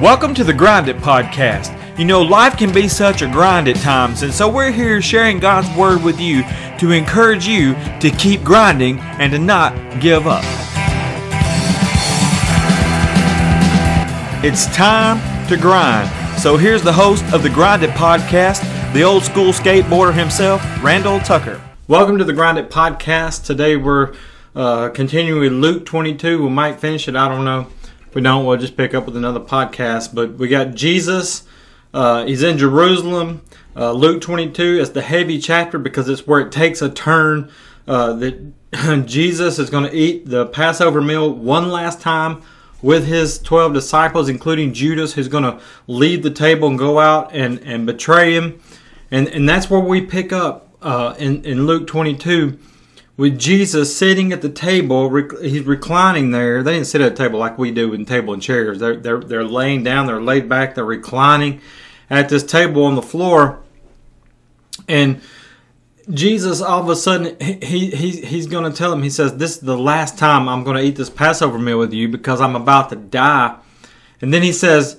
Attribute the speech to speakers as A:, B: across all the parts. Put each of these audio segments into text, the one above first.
A: Welcome to the Grind It Podcast. You know, life can be such a grind at times, and so we're here sharing God's Word with you to encourage you to keep grinding and to not give up. It's time to grind. So here's the host of the Grind It Podcast, the old school skateboarder himself, Randall Tucker.
B: Welcome to the Grind It Podcast. Today we're uh, continuing Luke 22. We might finish it, I don't know. We don't, we'll just pick up with another podcast. But we got Jesus. Uh, he's in Jerusalem. Uh, Luke 22 is the heavy chapter because it's where it takes a turn uh, that Jesus is going to eat the Passover meal one last time with his 12 disciples, including Judas, who's going to leave the table and go out and, and betray him. And, and that's where we pick up uh, in, in Luke 22 with Jesus sitting at the table. Rec- he's reclining there. They didn't sit at a table like we do in table and chairs. They're, they're, they're laying down, they're laid back, they're reclining at this table on the floor. And Jesus, all of a sudden, he, he he's going to tell him. He says, "This is the last time I'm going to eat this Passover meal with you because I'm about to die." And then he says,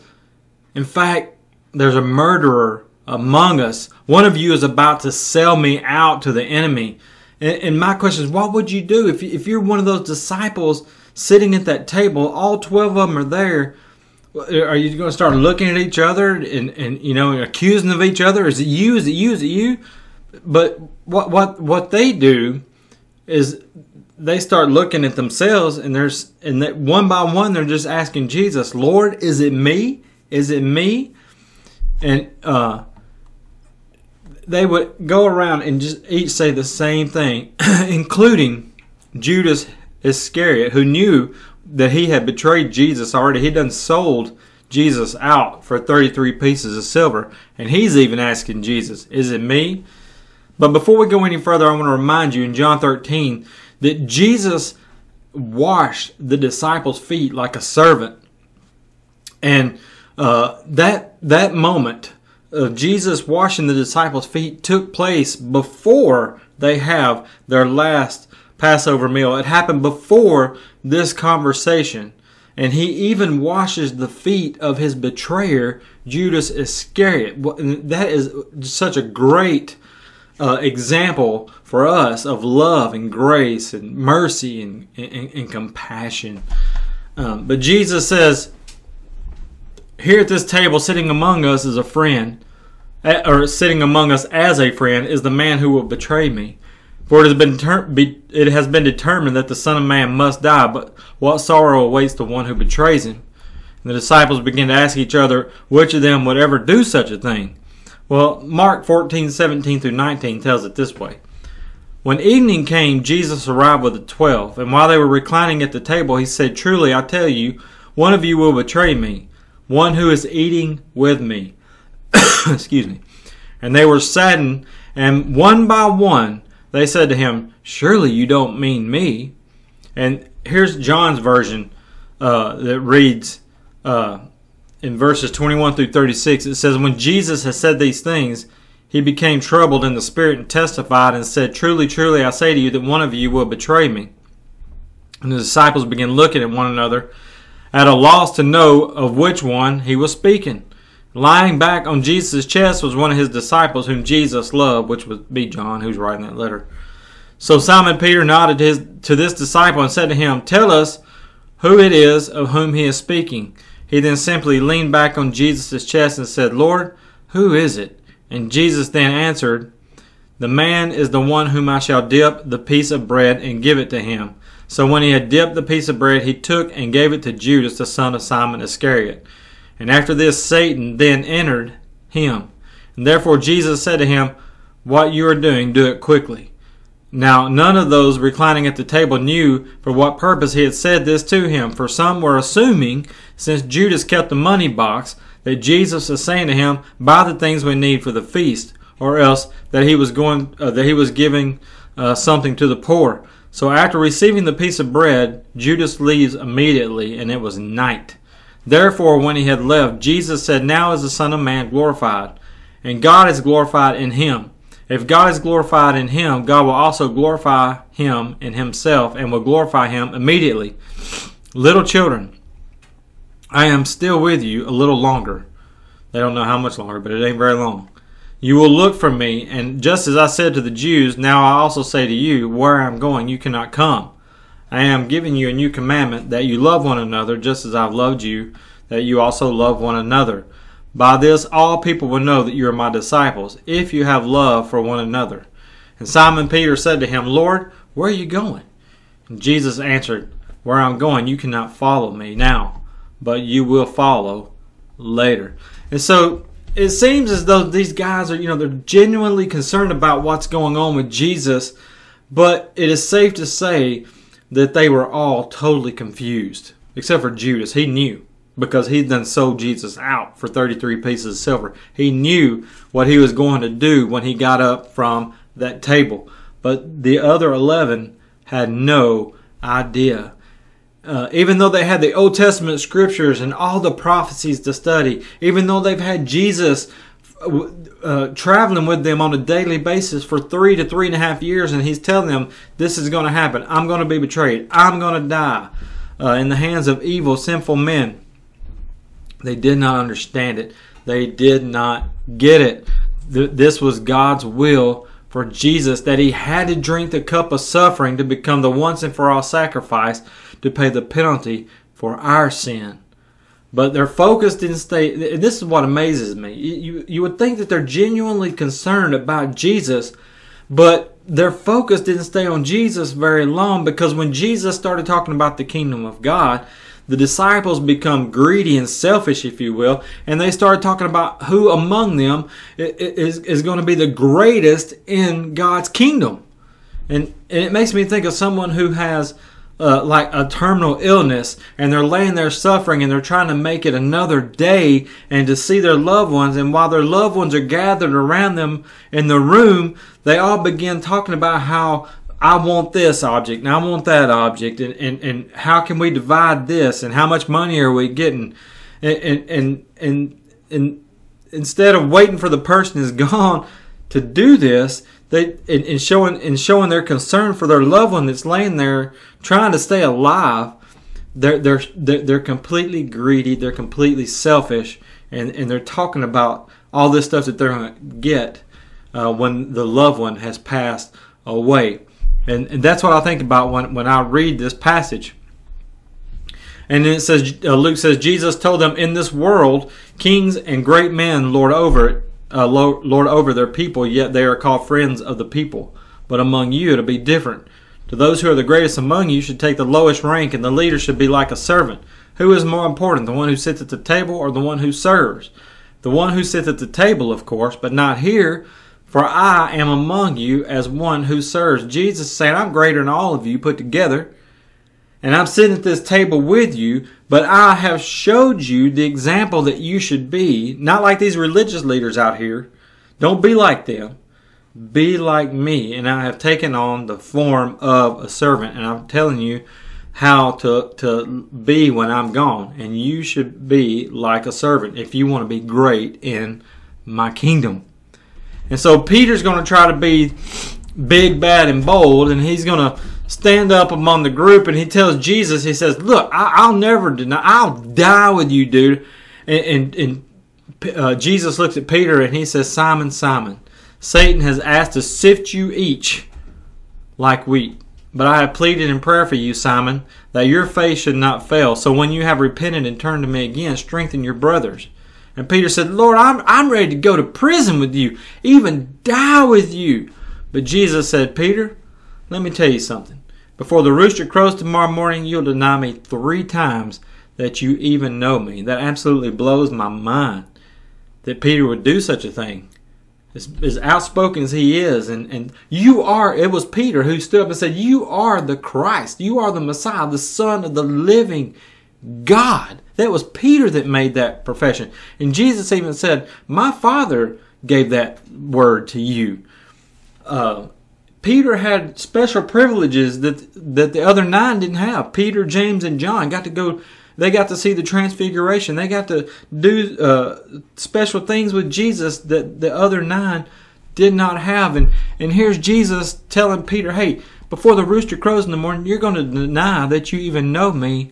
B: "In fact, there's a murderer among us. One of you is about to sell me out to the enemy." And, and my question is, what would you do if if you're one of those disciples sitting at that table? All twelve of them are there. Are you going to start looking at each other and, and you know accusing of each other? Is it you? Is it you? Is it you? But what what what they do is they start looking at themselves and there's and that one by one they're just asking Jesus, Lord, is it me? Is it me? And uh, they would go around and just each say the same thing, including Judas Iscariot, who knew that he had betrayed Jesus already. He done sold Jesus out for 33 pieces of silver. And he's even asking Jesus, Is it me? But before we go any further, I want to remind you in John 13 that Jesus washed the disciples' feet like a servant. And uh, that, that moment of Jesus washing the disciples' feet took place before they have their last Passover meal. It happened before this conversation. And he even washes the feet of his betrayer, Judas Iscariot. That is such a great uh, example for us of love and grace and mercy and, and, and compassion. Um, but Jesus says, here at this table, sitting among us is a friend, or sitting among us as a friend, is the man who will betray me. For it has been ter- be, it has been determined that the Son of Man must die, but what sorrow awaits the one who betrays him? And the disciples begin to ask each other which of them would ever do such a thing. Well, Mark 14:17 through 19 tells it this way. When evening came, Jesus arrived with the twelve, and while they were reclining at the table, he said, Truly, I tell you, one of you will betray me, one who is eating with me. Excuse me. And they were saddened, and one by one they said to him, Surely you don't mean me. And here's John's version uh, that reads, uh, in verses 21 through 36, it says, When Jesus had said these things, he became troubled in the spirit and testified and said, Truly, truly, I say to you that one of you will betray me. And the disciples began looking at one another, at a loss to know of which one he was speaking. Lying back on Jesus' chest was one of his disciples whom Jesus loved, which would be John, who's writing that letter. So Simon Peter nodded to, his, to this disciple and said to him, Tell us who it is of whom he is speaking. He then simply leaned back on Jesus' chest and said, Lord, who is it? And Jesus then answered, The man is the one whom I shall dip the piece of bread and give it to him. So when he had dipped the piece of bread, he took and gave it to Judas, the son of Simon Iscariot. And after this, Satan then entered him. And therefore Jesus said to him, What you are doing, do it quickly. Now, none of those reclining at the table knew for what purpose he had said this to him, for some were assuming, since Judas kept the money box, that Jesus was saying to him, "Buy the things we need for the feast," or else that he was going, uh, that he was giving uh, something to the poor. So, after receiving the piece of bread, Judas leaves immediately, and it was night. Therefore, when he had left, Jesus said, "Now is the Son of Man glorified, and God is glorified in him." If God is glorified in him, God will also glorify him in himself and will glorify him immediately. Little children, I am still with you a little longer. They don't know how much longer, but it ain't very long. You will look for me, and just as I said to the Jews, now I also say to you, where I am going, you cannot come. I am giving you a new commandment that you love one another, just as I've loved you, that you also love one another. By this, all people will know that you are my disciples, if you have love for one another. And Simon Peter said to him, Lord, where are you going? And Jesus answered, Where I'm going, you cannot follow me now, but you will follow later. And so it seems as though these guys are, you know, they're genuinely concerned about what's going on with Jesus, but it is safe to say that they were all totally confused, except for Judas. He knew because he'd then sold Jesus out for 33 pieces of silver. He knew what he was going to do when he got up from that table. But the other 11 had no idea. Uh, even though they had the Old Testament scriptures and all the prophecies to study, even though they've had Jesus uh, traveling with them on a daily basis for three to three and a half years, and he's telling them, This is going to happen. I'm going to be betrayed. I'm going to die uh, in the hands of evil, sinful men. They did not understand it, they did not get it. Th- this was God's will for Jesus that he had to drink the cup of suffering to become the once and for all sacrifice to pay the penalty for our sin. But their focus didn't stay. This is what amazes me. You, you would think that they're genuinely concerned about Jesus, but their focus didn't stay on Jesus very long because when Jesus started talking about the kingdom of God, the disciples become greedy and selfish, if you will, and they started talking about who among them is, is going to be the greatest in God's kingdom. And, and it makes me think of someone who has uh, like a terminal illness and they're laying there suffering and they're trying to make it another day and to see their loved ones. And while their loved ones are gathered around them in the room they all begin talking about how I want this object and I want that object and, and, and how can we divide this and how much money are we getting? And and and, and, and instead of waiting for the person is gone to do this they in, in showing in showing their concern for their loved one that's laying there trying to stay alive they're they're they're, completely greedy they're completely selfish and and they're talking about all this stuff that they're going to get uh, when the loved one has passed away. And, and that's what I think about when when I read this passage. And then it says uh, Luke says Jesus told them in this world kings and great men lord over it uh, lord over their people, yet they are called friends of the people. But among you it'll be different. To those who are the greatest among you should take the lowest rank, and the leader should be like a servant. Who is more important, the one who sits at the table or the one who serves? The one who sits at the table, of course, but not here, for I am among you as one who serves. Jesus said, I'm greater than all of you put together and I'm sitting at this table with you, but I have showed you the example that you should be, not like these religious leaders out here. Don't be like them. Be like me. And I have taken on the form of a servant, and I'm telling you how to, to be when I'm gone. And you should be like a servant if you want to be great in my kingdom. And so Peter's going to try to be big, bad, and bold, and he's going to stand up among the group and he tells Jesus, he says, Look, I, will never deny, I'll die with you, dude. And, and, and uh, Jesus looks at Peter and he says, Simon, Simon, Satan has asked to sift you each like wheat. But I have pleaded in prayer for you, Simon, that your faith should not fail. So when you have repented and turned to me again, strengthen your brothers. And Peter said, Lord, I'm, I'm ready to go to prison with you, even die with you. But Jesus said, Peter, let me tell you something. Before the rooster crows tomorrow morning, you'll deny me three times that you even know me. That absolutely blows my mind that Peter would do such a thing. As, as outspoken as he is, and, and you are, it was Peter who stood up and said, You are the Christ. You are the Messiah, the Son of the living God. That was Peter that made that profession. And Jesus even said, My Father gave that word to you. Uh, Peter had special privileges that that the other nine didn't have. Peter, James, and John got to go. They got to see the transfiguration. They got to do uh, special things with Jesus that the other nine did not have. And and here's Jesus telling Peter, "Hey, before the rooster crows in the morning, you're going to deny that you even know me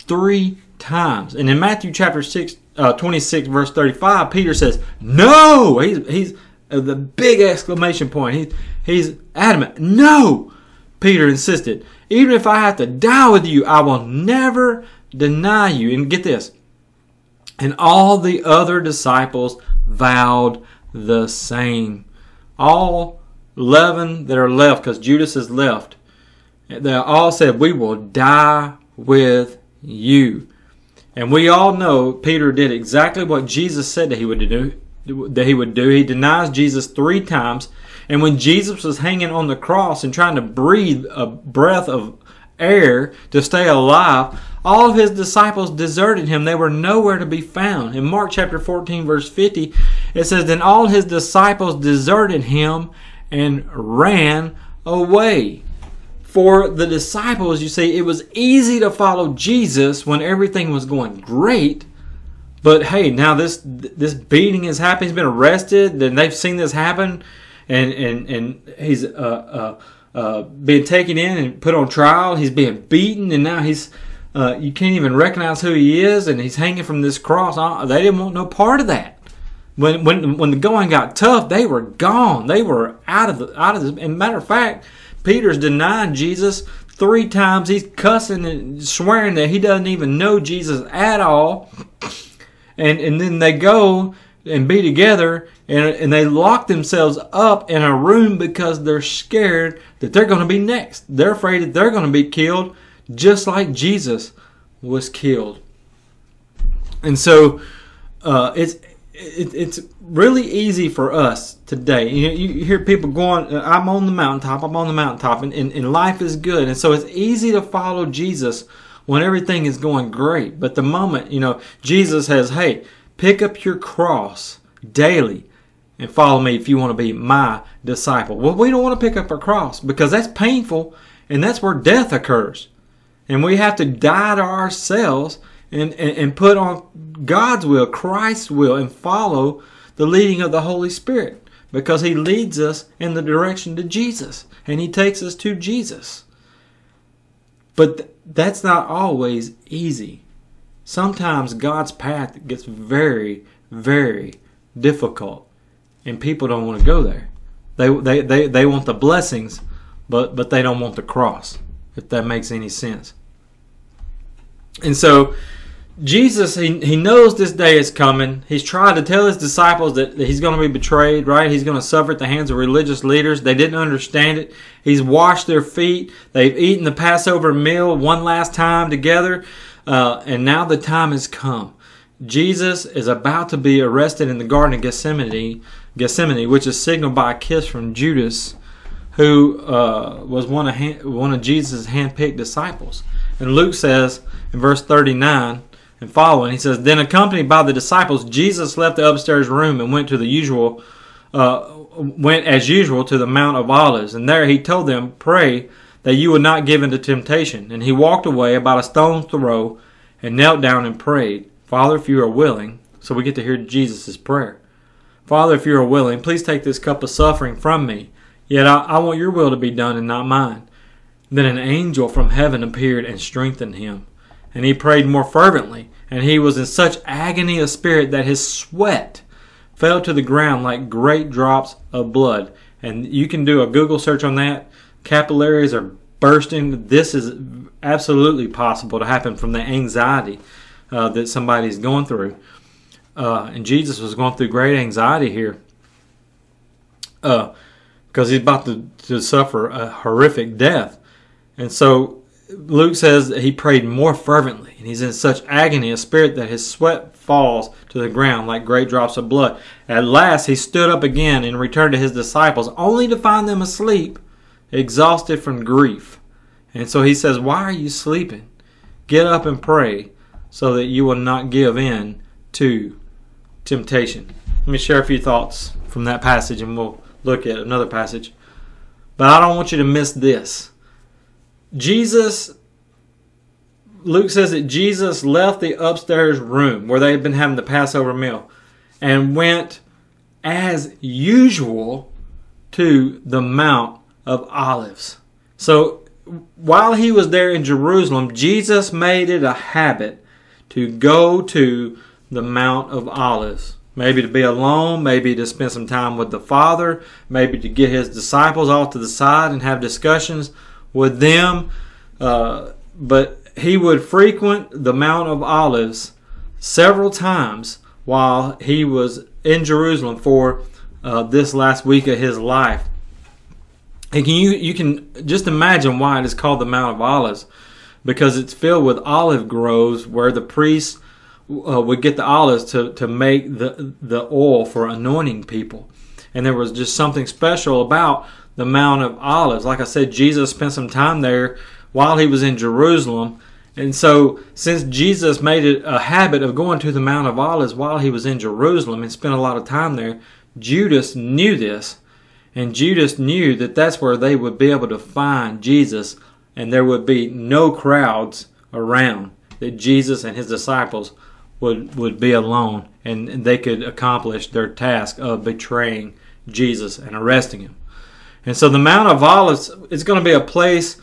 B: three times. And in Matthew chapter 6, uh, 26, verse 35, Peter says, No! He's, he's the big exclamation point. He, he's adamant. No! Peter insisted, Even if I have to die with you, I will never deny you. And get this. And all the other disciples vowed the same. All 11 that are left, because Judas is left, they all said, We will die with you. And we all know Peter did exactly what Jesus said that he would do. That he would do. He denies Jesus three times. And when Jesus was hanging on the cross and trying to breathe a breath of air to stay alive, all of his disciples deserted him. They were nowhere to be found. In Mark chapter 14, verse 50, it says, Then all his disciples deserted him and ran away. For the disciples, you see, it was easy to follow Jesus when everything was going great. But hey, now this this beating has happened. He's been arrested, and they've seen this happen, and and and he's uh, uh, uh, being taken in and put on trial. He's being beaten, and now he's uh, you can't even recognize who he is, and he's hanging from this cross. Uh, they didn't want no part of that. When when when the going got tough, they were gone. They were out of the out of the. And matter of fact, Peter's denying Jesus three times. He's cussing and swearing that he doesn't even know Jesus at all. And and then they go and be together and, and they lock themselves up in a room because they're scared that they're going to be next. They're afraid that they're going to be killed just like Jesus was killed. And so uh, it's it, it's really easy for us today. You, you hear people going, I'm on the mountaintop, I'm on the mountaintop, and, and, and life is good. And so it's easy to follow Jesus when everything is going great. But the moment, you know, Jesus says, hey, pick up your cross daily and follow me if you want to be my disciple. Well, we don't want to pick up our cross because that's painful and that's where death occurs. And we have to die to ourselves and, and, and put on God's will, Christ's will, and follow the leading of the Holy Spirit because He leads us in the direction to Jesus and He takes us to Jesus. But that's not always easy. Sometimes God's path gets very, very difficult and people don't want to go there. They, they, they, they want the blessings, but, but they don't want the cross, if that makes any sense. And so Jesus, he, he knows this day is coming. He's trying to tell his disciples that, that he's going to be betrayed, right? He's going to suffer at the hands of religious leaders. They didn't understand it. He's washed their feet. They've eaten the Passover meal one last time together. Uh, and now the time has come. Jesus is about to be arrested in the Garden of Gethsemane, Gethsemane, which is signaled by a kiss from Judas, who uh, was one of one of Jesus' handpicked disciples. And Luke says in verse 39, and following. He says, Then accompanied by the disciples, Jesus left the upstairs room and went to the usual, uh, went as usual to the Mount of Olives. And there he told them, Pray that you would not give into temptation. And he walked away about a stone's throw and knelt down and prayed, Father, if you are willing. So we get to hear Jesus' prayer. Father, if you are willing, please take this cup of suffering from me. Yet I, I want your will to be done and not mine. Then an angel from heaven appeared and strengthened him and he prayed more fervently, and he was in such agony of spirit that his sweat fell to the ground like great drops of blood. And you can do a Google search on that. Capillaries are bursting. This is absolutely possible to happen from the anxiety uh, that somebody's going through. Uh, and Jesus was going through great anxiety here because uh, he's about to, to suffer a horrific death. And so Luke says that he prayed more fervently, and he's in such agony of spirit that his sweat falls to the ground like great drops of blood. At last he stood up again and returned to his disciples, only to find them asleep, exhausted from grief. And so he says, Why are you sleeping? Get up and pray so that you will not give in to temptation. Let me share a few thoughts from that passage and we'll look at another passage. But I don't want you to miss this. Jesus, Luke says that Jesus left the upstairs room where they had been having the Passover meal and went as usual to the Mount of Olives. So while he was there in Jerusalem, Jesus made it a habit to go to the Mount of Olives. Maybe to be alone, maybe to spend some time with the Father, maybe to get his disciples off to the side and have discussions with them. Uh, but he would frequent the Mount of Olives several times while he was in Jerusalem for uh, this last week of his life. And can you you can just imagine why it is called the Mount of Olives, because it's filled with olive groves where the priests uh, would get the olives to, to make the the oil for anointing people, and there was just something special about the Mount of Olives. Like I said, Jesus spent some time there while he was in Jerusalem, and so since Jesus made it a habit of going to the Mount of Olives while he was in Jerusalem and spent a lot of time there, Judas knew this and Judas knew that that's where they would be able to find Jesus and there would be no crowds around, that Jesus and his disciples would, would be alone and, they could accomplish their task of betraying Jesus and arresting him. And so the Mount of Olives is going to be a place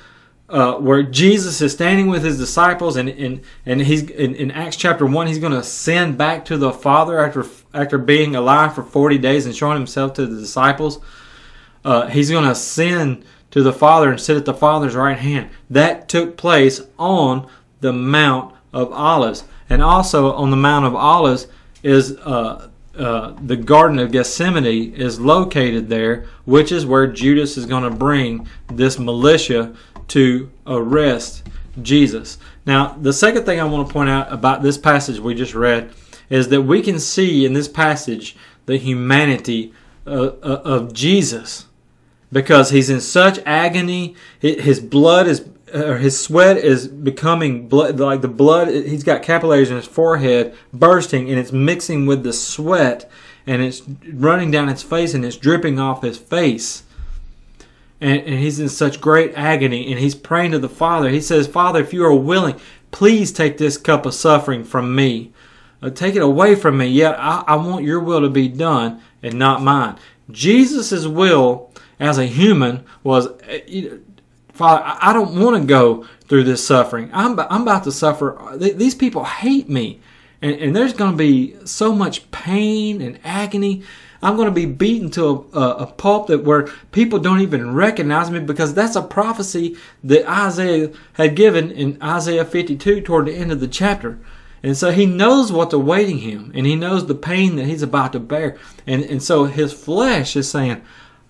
B: uh, where Jesus is standing with his disciples, and and, and he's in, in Acts chapter one, he's going to ascend back to the Father after after being alive for forty days and showing himself to the disciples uh, he's going to ascend to the Father and sit at the Father's right hand. That took place on the Mount of Olives. And also on the Mount of Olives is uh, uh, the Garden of Gethsemane is located there, which is where Judas is going to bring this militia to arrest Jesus. Now, the second thing I want to point out about this passage we just read is that we can see in this passage the humanity uh, uh of Jesus because he's in such agony. His blood is, or his sweat is becoming blood, like the blood. He's got capillaries in his forehead bursting, and it's mixing with the sweat, and it's running down his face, and it's dripping off his face. And, and he's in such great agony, and he's praying to the Father. He says, "Father, if you are willing, please take this cup of suffering from me." Uh, take it away from me. Yet I, I want your will to be done and not mine. Jesus' will as a human was, uh, Father, I don't want to go through this suffering. I'm, I'm about to suffer. These people hate me. And, and there's going to be so much pain and agony. I'm going to be beaten to a, a, pulp that where people don't even recognize me because that's a prophecy that Isaiah had given in Isaiah 52 toward the end of the chapter. And so he knows what's awaiting him and he knows the pain that he's about to bear. And, and so his flesh is saying,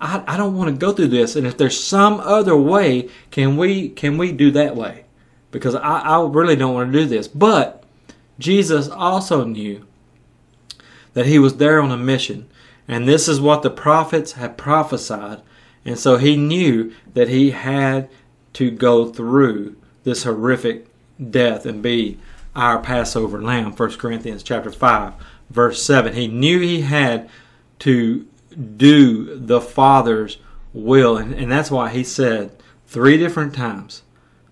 B: I, I don't want to go through this. And if there's some other way, can we can we do that way? Because I, I really don't want to do this. But Jesus also knew that he was there on a mission. And this is what the prophets had prophesied. And so he knew that he had to go through this horrific death and be our Passover lamb. 1 Corinthians chapter 5 verse 7. He knew he had to do the Father's will. And, and that's why he said three different times,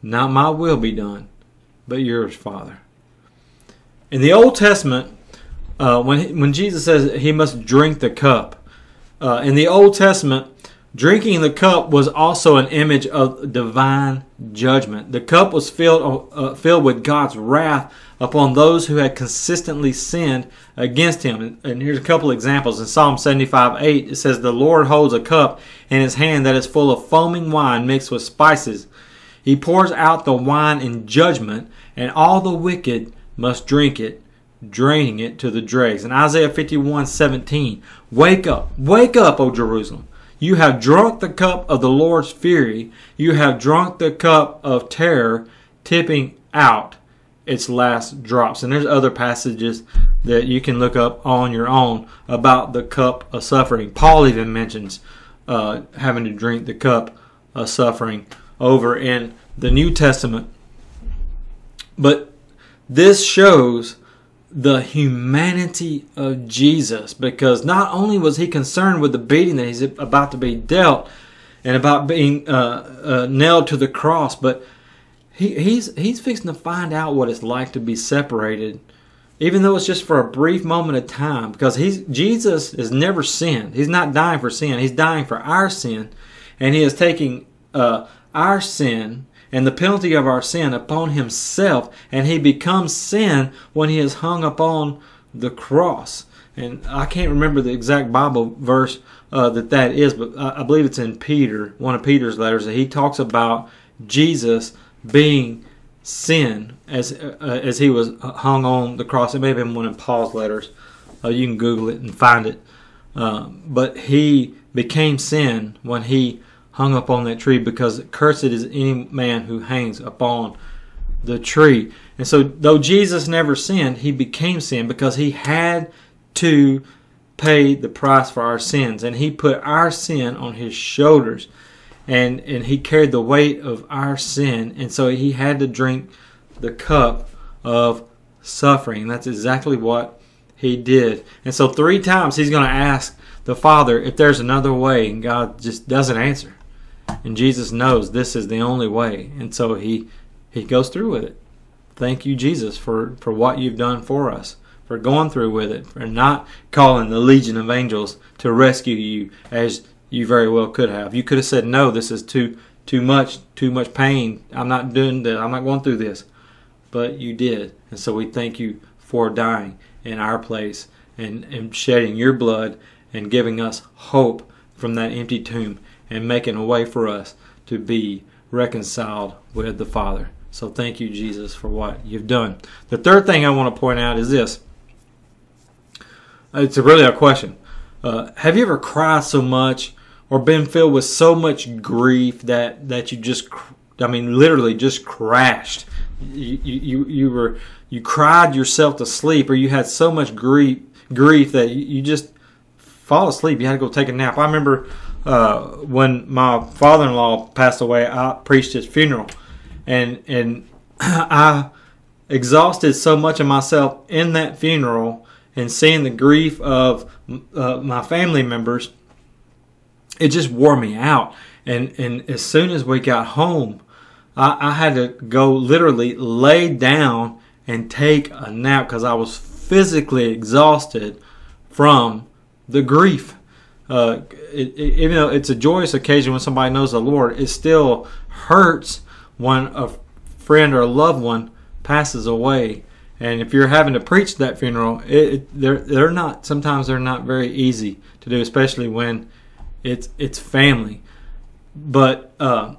B: Not my will be done, but yours, Father. In the Old Testament, uh, when, when Jesus says he must drink the cup, uh, in the Old Testament, drinking the cup was also an image of divine judgment. The cup was filled, uh, filled with God's wrath upon those who had consistently sinned against him. And here's a couple examples. In Psalm 75 8, it says, The Lord holds a cup in his hand that is full of foaming wine mixed with spices. He pours out the wine in judgment, and all the wicked must drink it, draining it to the dregs. In Isaiah 51 17, Wake up, wake up, O Jerusalem. You have drunk the cup of the Lord's fury. You have drunk the cup of terror, tipping out its last drops. And there's other passages that you can look up on your own about the cup of suffering. Paul even mentions uh, having to drink the cup of suffering over in the New Testament. But this shows the humanity of Jesus because not only was he concerned with the beating that he's about to be dealt and about being uh, uh, nailed to the cross, but he, he's he's fixing to find out what it's like to be separated, even though it's just for a brief moment of time. Because he's Jesus has never sinned. He's not dying for sin. He's dying for our sin, and he is taking uh, our sin and the penalty of our sin upon himself, and he becomes sin when he is hung upon the cross. And I can't remember the exact Bible verse uh, that that is, but I, believe it's in Peter, one of Peter's letters, that he talks about Jesus being sin as uh, as he was hung on the cross. It may have been one of Paul's letters. Uh, you can Google it and find it. Uh, but he became sin when he hung up on that tree because cursed is any man who hangs upon the tree. And so, though Jesus never sinned, he became sin because he had to pay the price for our sins. And he put our sin on his shoulders. And, and he carried the weight of our sin. And so he had to drink the cup of suffering. That's exactly what he did. And so, three times he's going to ask the Father if there's another way. And God just doesn't answer. And Jesus knows this is the only way. And so he, he goes through with it. Thank you, Jesus, for, for what you've done for us for going through with it, for not calling the legion of angels to rescue you as you very well could have. You could have said, "No, this is too too much, too much pain. I'm not doing that. I'm not going through this." But you did, and so we thank you for dying in our place and, and shedding your blood and giving us hope from that empty tomb and making a way for us to be reconciled with the Father. So thank you, Jesus, for what you've done. The third thing I want to point out is this it's really a question. Uh, have you ever cried so much or been filled with so much grief that that you just, I mean, literally just crashed? You you you were you cried yourself to sleep, or you had so much grief grief that you, you just fall asleep. You had to go take a nap. I remember uh, when my father-in-law passed away. I preached his funeral, and and I exhausted so much of myself in that funeral and seeing the grief of uh, my family members, it just wore me out. And and as soon as we got home, I, I had to go literally lay down and take a nap because I was physically exhausted from the grief. Uh, it, it, even though it's a joyous occasion when somebody knows the Lord, it still hurts when a friend or a loved one passes away. And if you're having to preach that funeral, it, they're they're not sometimes they're not very easy to do, especially when it's it's family. But uh,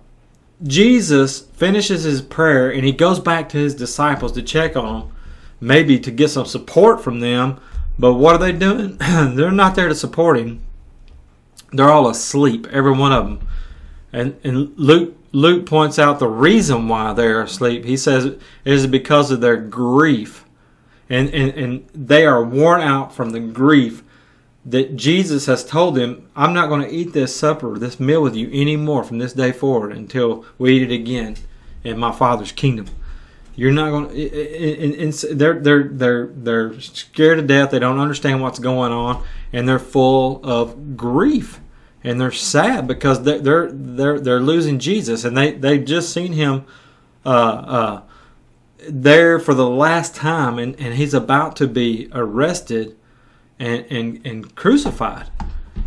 B: Jesus finishes his prayer and he goes back to his disciples to check on them, maybe to get some support from them. But what are they doing? they're not there to support him. They're all asleep, every one of them. And and Luke Luke points out the reason why they're asleep. He says it is because of their grief. And, and, and they are worn out from the grief that Jesus has told them, I'm not going to eat this supper, this meal with you anymore from this day forward until we eat it again in my Father's kingdom. You're not going to. They're they're they're they're scared to death. They don't understand what's going on, and they're full of grief and they're sad because they're they're they're, they're losing Jesus, and they they just seen him uh, uh, there for the last time, and, and he's about to be arrested and and, and crucified,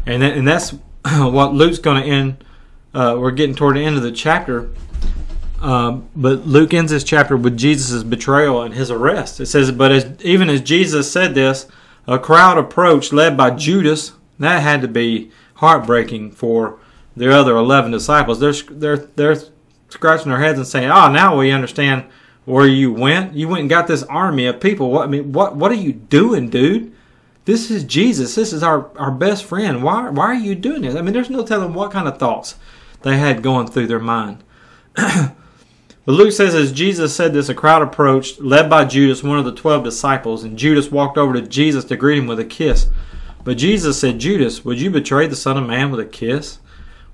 B: and and that's what Luke's going to end. Uh, we're getting toward the end of the chapter. Um, but Luke ends this chapter with Jesus' betrayal and his arrest. It says, But as, even as Jesus said this, a crowd approached, led by Judas. That had to be heartbreaking for the other 11 disciples. They're, they're, they're scratching their heads and saying, oh, now we understand where you went. You went and got this army of people. What, I mean, what, what are you doing, dude? This is Jesus. This is our, our best friend. Why, why are you doing this? I mean, there's no telling what kind of thoughts they had going through their mind. But Luke says, as Jesus said this, a crowd approached, led by Judas, one of the twelve disciples, and Judas walked over to Jesus to greet him with a kiss. But Jesus said, Judas, would you betray the Son of Man with a kiss?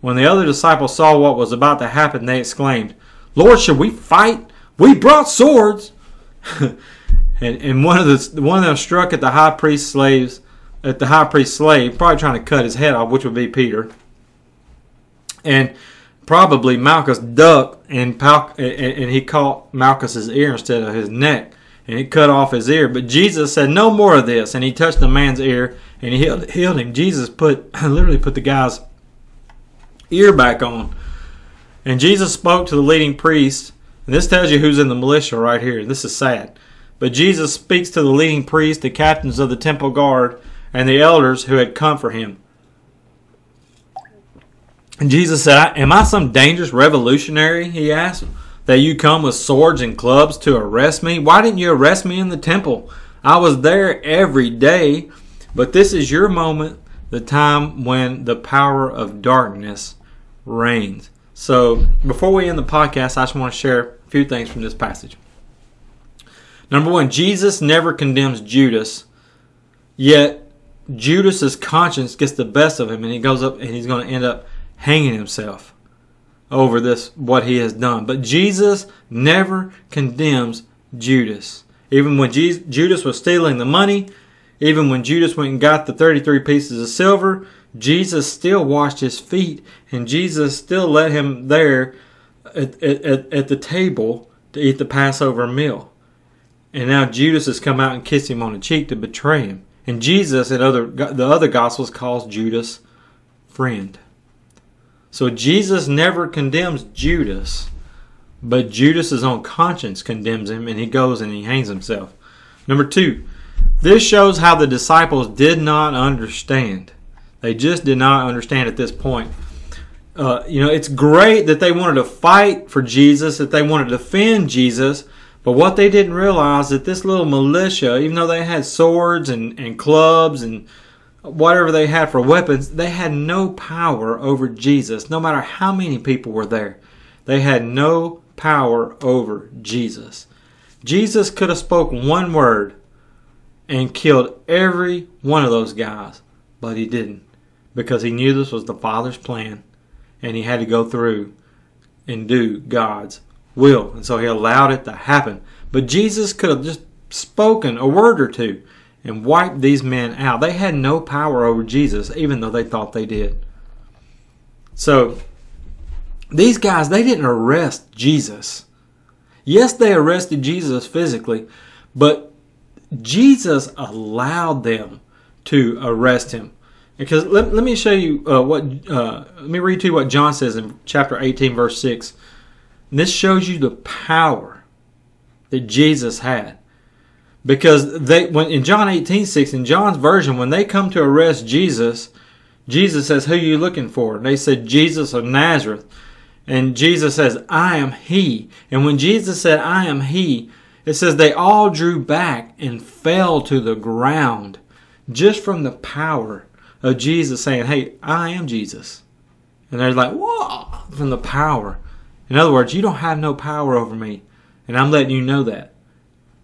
B: When the other disciples saw what was about to happen, they exclaimed, Lord, should we fight? We brought swords. and, and one of the one of them struck at the high priest slaves, at the high priest slave, probably trying to cut his head off, which would be Peter. And probably Malchus ducked and, and he caught Malchus's ear instead of his neck and he cut off his ear. But Jesus said, No more of this. And he touched the man's ear and he healed, healed him. Jesus put literally put the guy's ear back on. And Jesus spoke to the leading priest. And this tells you who's in the militia right here. This is sad. But Jesus speaks to the leading priest, the captains of the temple guard, and the elders who had come for him. Jesus said, Am I some dangerous revolutionary? He asked, that you come with swords and clubs to arrest me? Why didn't you arrest me in the temple? I was there every day. But this is your moment, the time when the power of darkness reigns. So, before we end the podcast, I just want to share a few things from this passage. Number one, Jesus never condemns Judas, yet Judas's conscience gets the best of him, and he goes up and he's going to end up hanging himself over this what he has done. But Jesus never condemns Judas. Even when Jesus, Judas was stealing the money, even when Judas went and got the 33 pieces of silver, Jesus still washed his feet, and Jesus still let him there at, at, at the table to eat the Passover meal. And now Judas has come out and kissed him on the cheek to betray him. And Jesus in other the other gospels calls Judas friend. So Jesus never condemns Judas, but Judas's own conscience condemns him and he goes and he hangs himself. Number 2, this shows how the disciples did not understand. They just did not understand at this point. Uh, you know, it's great that they wanted to fight for Jesus, that they wanted to defend Jesus, but what they didn't realize is that this little militia, even though they had swords and, and clubs and whatever they had for weapons, they had no power over Jesus, no matter how many people were there. They had no power over Jesus. Jesus could have spoken one word and killed every one of those guys, but he didn't because he knew this was the Father's plan and he had to go through and do God's will. And so he allowed it to happen. But Jesus could have just spoken a word or two and wiped these men out. They had no power over Jesus, even though they thought they did. So these guys, they didn't arrest Jesus. Yes, they arrested Jesus physically, but Jesus allowed them to arrest him. Because let, let me show you uh, what, uh, let me read to you what John says in chapter 18, verse 6. And this shows you the power that Jesus had. Because they, when in John 18, 6, in John's version, when they come to arrest Jesus, Jesus says, Who are you looking for? And they said, Jesus of Nazareth. And Jesus says, I am he. And when Jesus said, I am he, it says they all drew back and fell to the ground just from the power of Jesus saying, Hey, I am Jesus. And they're like, Whoa, from the power. In other words, you don't have no power over me. And I'm letting you know that.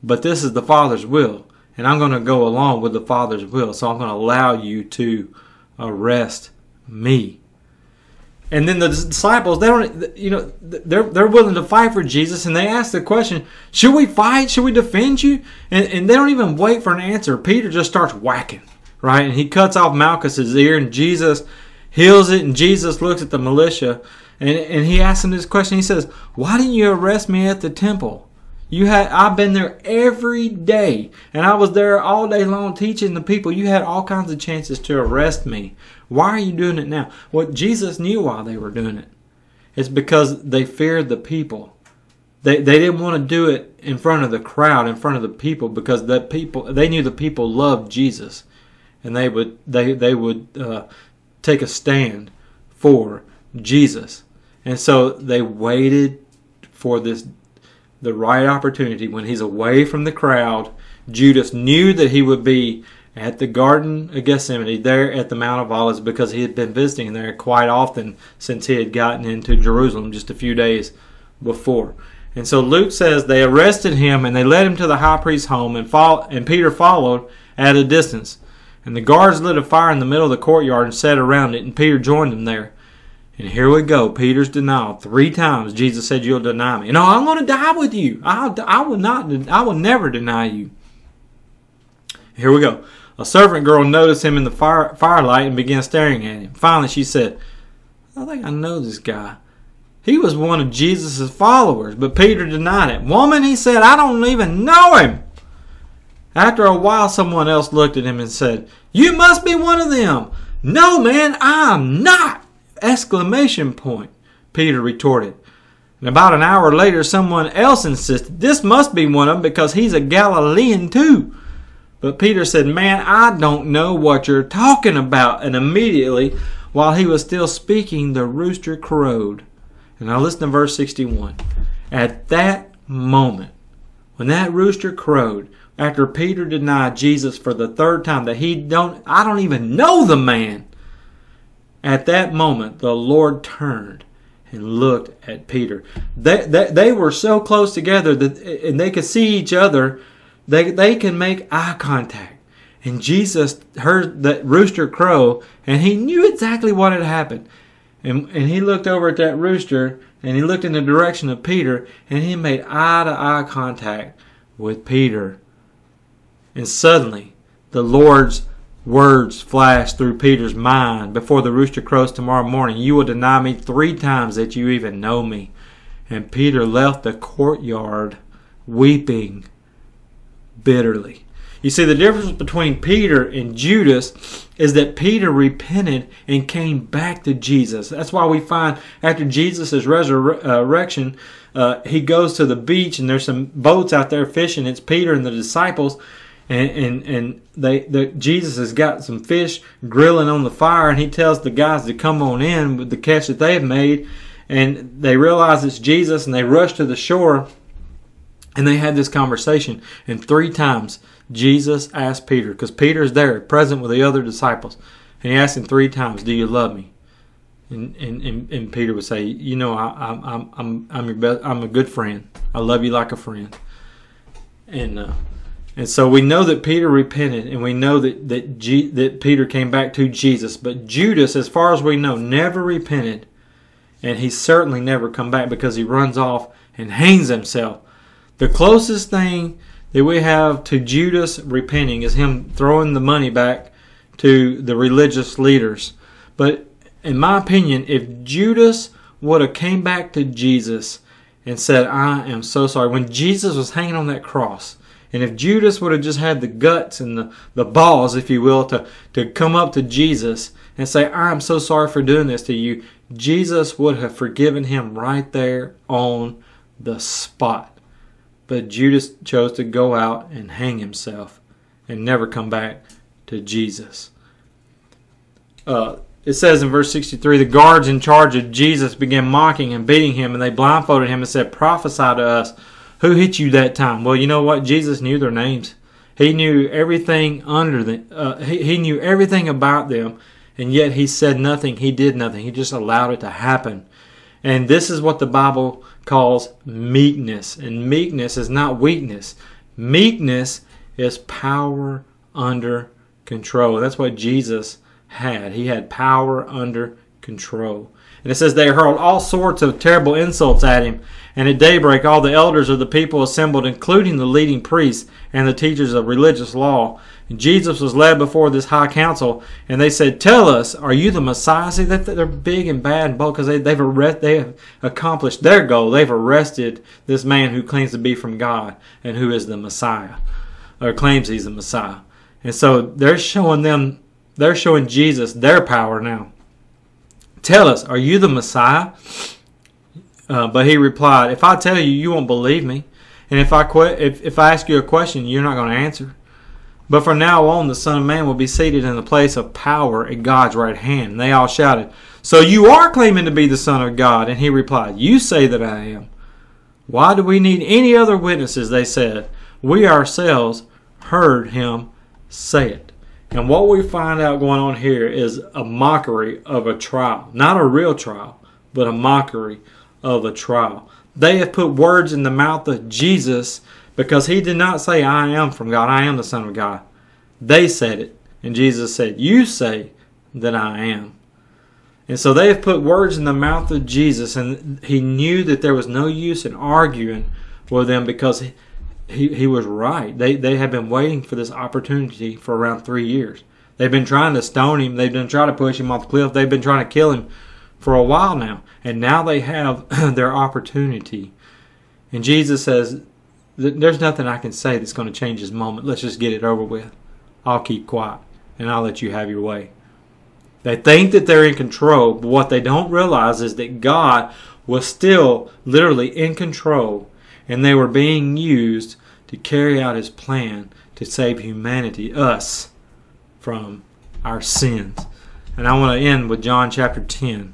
B: But this is the Father's will. And I'm going to go along with the Father's will. So I'm going to allow you to arrest me. And then the disciples, they don't, you know, they're they're willing to fight for Jesus, and they ask the question, "Should we fight? Should we defend you?" And, and they don't even wait for an answer. Peter just starts whacking, right? And he cuts off Malchus's ear, and Jesus heals it. And Jesus looks at the militia, and and he asks them this question. He says, "Why didn't you arrest me at the temple? You had I've been there every day, and I was there all day long teaching the people. You had all kinds of chances to arrest me." Why are you doing it now? Well, Jesus knew why they were doing it. It's because they feared the people. They, they didn't want to do it in front of the crowd, in front of the people, because the people they knew the people loved Jesus, and they would they they would uh, take a stand for Jesus, and so they waited for this the right opportunity when he's away from the crowd. Judas knew that he would be at the Garden of Gethsemane, there at the Mount of Olives, because he had been visiting there quite often since he had gotten into Jerusalem just a few days before. And so Luke says they arrested him and they led him to the high priest's home, and, and Peter followed at a distance. And the guards lit a fire in the middle of the courtyard and sat around it, and Peter joined them there. And here we go, Peter's denial. Three times Jesus said, "You'll deny me." No, I'm going to die with you. I'll, I will not. I will never deny you. Here we go. A servant girl noticed him in the fire, firelight and began staring at him. Finally, she said, I think I know this guy. He was one of Jesus' followers, but Peter denied it. Woman, he said, I don't even know him. After a while, someone else looked at him and said, You must be one of them. No, man, I'm not! Exclamation point. Peter retorted. And about an hour later, someone else insisted, This must be one of them because he's a Galilean too. But Peter said, Man, I don't know what you're talking about. And immediately, while he was still speaking, the rooster crowed. And now listen to verse 61. At that moment, when that rooster crowed, after Peter denied Jesus for the third time, that he don't, I don't even know the man. At that moment, the Lord turned and looked at Peter. They, they, they were so close together that, and they could see each other. They, they can make eye contact. And Jesus heard that rooster crow, and he knew exactly what had happened. And, and he looked over at that rooster, and he looked in the direction of Peter, and he made eye to eye contact with Peter. And suddenly, the Lord's words flashed through Peter's mind before the rooster crows tomorrow morning. You will deny me three times that you even know me. And Peter left the courtyard weeping bitterly. You see, the difference between Peter and Judas is that Peter repented and came back to Jesus. That's why we find after Jesus' resurrection, uh, he goes to the beach and there's some boats out there fishing. It's Peter and the disciples and and, and they the, Jesus has got some fish grilling on the fire, and he tells the guys to come on in with the catch that they've made, and they realize it's Jesus, and they rush to the shore, and they had this conversation, and three times Jesus asked Peter, because Peter's there, present with the other disciples, and he asked him three times, "Do you love me?" And, and, and, Peter would say, "You know, I, am I'm I'm I'm your best. I'm a good friend. I love you like a friend." And uh, and so we know that Peter repented, and we know that that, G, that Peter came back to Jesus. But Judas, as far as we know, never repented, and he certainly never come back because he runs off and hangs himself. The closest thing that we have to Judas repenting is him throwing the money back to the religious leaders. But in my opinion, if Judas would have came back to Jesus and said, "I am so sorry," when Jesus was hanging on that cross and if Judas would have just had the guts and the, the balls, if you will, to, to come up to Jesus and say, I'm so sorry for doing this to you, Jesus would have forgiven him right there on the spot. But Judas chose to go out and hang himself and never come back to Jesus. Uh, it says in verse 63 the guards in charge of Jesus began mocking and beating him, and they blindfolded him and said, Prophesy to us who hit you that time? Well, you know what? Jesus knew their names. He knew everything under them. Uh, he, he knew everything about them, and yet he said nothing. He did nothing. He just allowed it to happen. And this is what the Bible calls meekness. And meekness is not weakness. Meekness is power under control. That's what Jesus had. He had power under control. And it says they hurled all sorts of terrible insults at him. And at daybreak, all the elders of the people assembled, including the leading priests and the teachers of religious law. And Jesus was led before this high council, and they said, "Tell us, are you the Messiah?" See, they're big and bad and bold because they, they've arrest, they have accomplished their goal. They've arrested this man who claims to be from God and who is the Messiah, or claims he's the Messiah. And so they're showing them, they're showing Jesus their power now. Tell us, are you the Messiah? Uh, but he replied, If I tell you, you won't believe me. And if I, que- if, if I ask you a question, you're not going to answer. But from now on, the Son of Man will be seated in the place of power at God's right hand. And they all shouted, So you are claiming to be the Son of God? And he replied, You say that I am. Why do we need any other witnesses? They said. We ourselves heard him say it. And what we find out going on here is a mockery of a trial. Not a real trial, but a mockery of a trial. They have put words in the mouth of Jesus because he did not say, I am from God, I am the Son of God. They said it. And Jesus said, You say that I am. And so they have put words in the mouth of Jesus, and he knew that there was no use in arguing with them because he, he was right. They, they had been waiting for this opportunity for around three years. They've been trying to stone him. They've been trying to push him off the cliff. They've been trying to kill him for a while now. And now they have their opportunity. And Jesus says, There's nothing I can say that's going to change this moment. Let's just get it over with. I'll keep quiet and I'll let you have your way. They think that they're in control, but what they don't realize is that God was still literally in control and they were being used to carry out his plan to save humanity, us, from our sins. And I want to end with John chapter 10,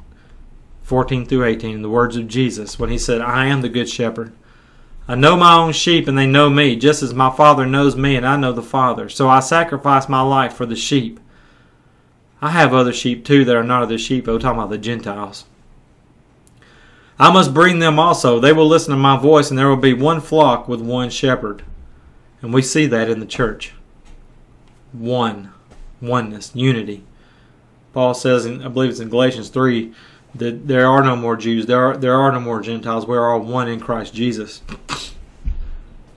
B: 14 through 18, the words of Jesus when he said, I am the good shepherd. I know my own sheep and they know me, just as my Father knows me and I know the Father. So I sacrifice my life for the sheep. I have other sheep too that are not of the sheep. I'm talking about the Gentiles. I must bring them also. They will listen to my voice, and there will be one flock with one shepherd. And we see that in the church. One. Oneness. Unity. Paul says, in, I believe it's in Galatians 3, that there are no more Jews, there are, there are no more Gentiles. We are all one in Christ Jesus.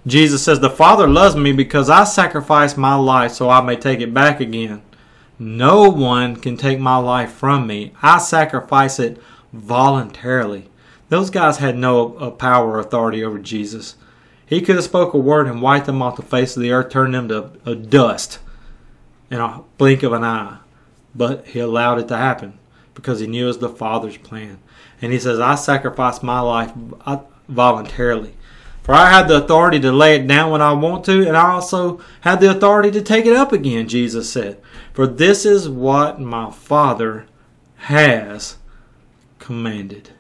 B: Jesus says, The Father loves me because I sacrificed my life so I may take it back again. No one can take my life from me. I sacrifice it voluntarily. Those guys had no uh, power or authority over Jesus. He could have spoke a word and wiped them off the face of the earth, turned them to a dust in a blink of an eye. But he allowed it to happen because he knew it was the Father's plan. And he says, I sacrifice my life uh, voluntarily. For I have the authority to lay it down when I want to, and I also have the authority to take it up again, Jesus said. For this is what my Father has commanded.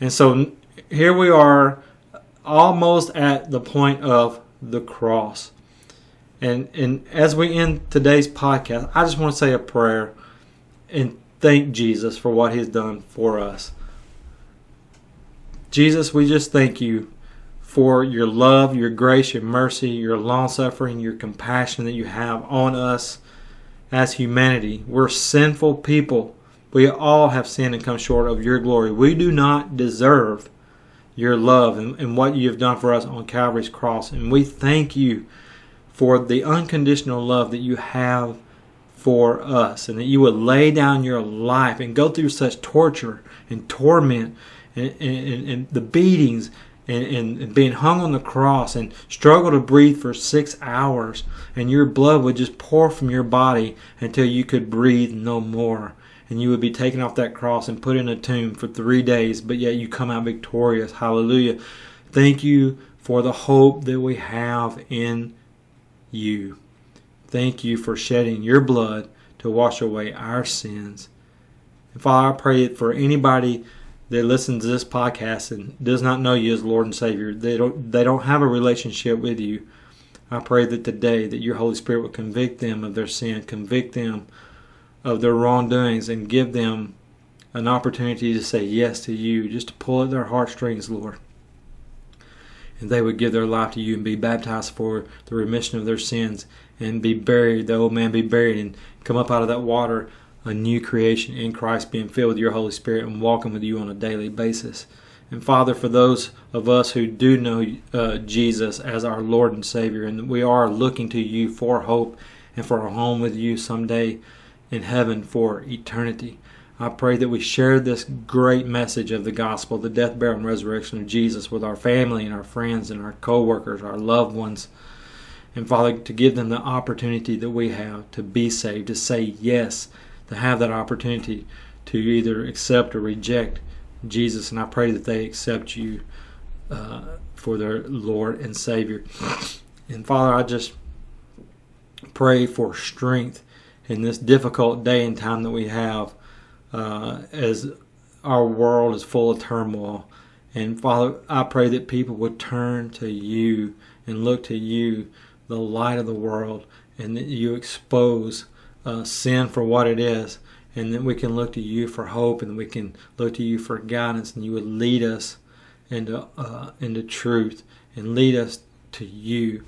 B: And so here we are almost at the point of the cross. And and as we end today's podcast, I just want to say a prayer and thank Jesus for what he's done for us. Jesus, we just thank you for your love, your grace, your mercy, your long suffering, your compassion that you have on us as humanity. We're sinful people we all have sinned and come short of your glory. We do not deserve your love and, and what you have done for us on Calvary's cross. And we thank you for the unconditional love that you have for us and that you would lay down your life and go through such torture and torment and, and, and the beatings and, and, being hung on the cross and struggle to breathe for six hours and your blood would just pour from your body until you could breathe no more and you would be taken off that cross and put in a tomb for three days, but yet you come out victorious. Hallelujah. Thank you for the hope that we have in you. Thank you for shedding your blood to wash away our sins. And Father, I pray for anybody that listens to this podcast and does not know you as Lord and Savior, they don't they don't have a relationship with you. I pray that today that your Holy Spirit will convict them of their sin, convict them of their wrongdoings and give them an opportunity to say yes to you, just to pull at their heartstrings, Lord. And they would give their life to you and be baptized for the remission of their sins and be buried, the old man be buried and come up out of that water a new creation in Christ, being filled with your Holy Spirit and walking with you on a daily basis. And Father, for those of us who do know uh, Jesus as our Lord and Savior, and we are looking to you for hope and for a home with you someday, in heaven for eternity. I pray that we share this great message of the gospel, the death, burial, and resurrection of Jesus with our family and our friends and our co-workers, our loved ones. And Father, to give them the opportunity that we have to be saved, to say yes, to have that opportunity to either accept or reject Jesus. And I pray that they accept you uh, for their Lord and Savior. And Father, I just pray for strength in this difficult day and time that we have uh, as our world is full of turmoil. And Father, I pray that people would turn to you and look to you, the light of the world, and that you expose uh, sin for what it is, and that we can look to you for hope, and we can look to you for guidance, and you would lead us into uh, into truth and lead us to you.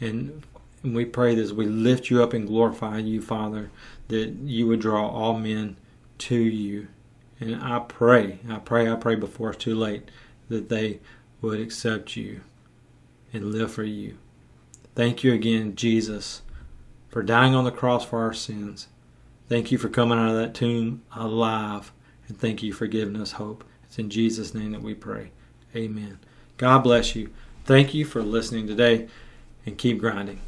B: And and we pray that as we lift you up and glorify you, Father, that you would draw all men to you. And I pray, I pray, I pray before it's too late that they would accept you and live for you. Thank you again, Jesus, for dying on the cross for our sins. Thank you for coming out of that tomb alive. And thank you for giving us hope. It's in Jesus' name that we pray. Amen. God bless you. Thank you for listening today and keep grinding.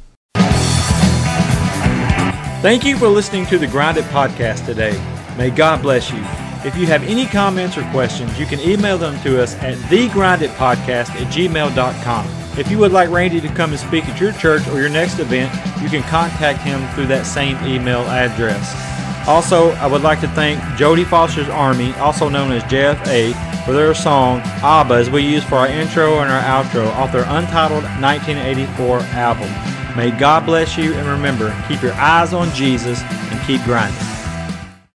A: Thank you for listening to the Grind It podcast today. May God bless you. If you have any comments or questions, you can email them to us at thegrinditpodcast at gmail.com. If you would like Randy to come and speak at your church or your next event, you can contact him through that same email address. Also, I would like to thank Jodie Foster's Army, also known as JFA, for their song ABBA as we use for our intro and our outro off their untitled 1984 album. May God bless you and remember, keep your eyes on Jesus and keep grinding.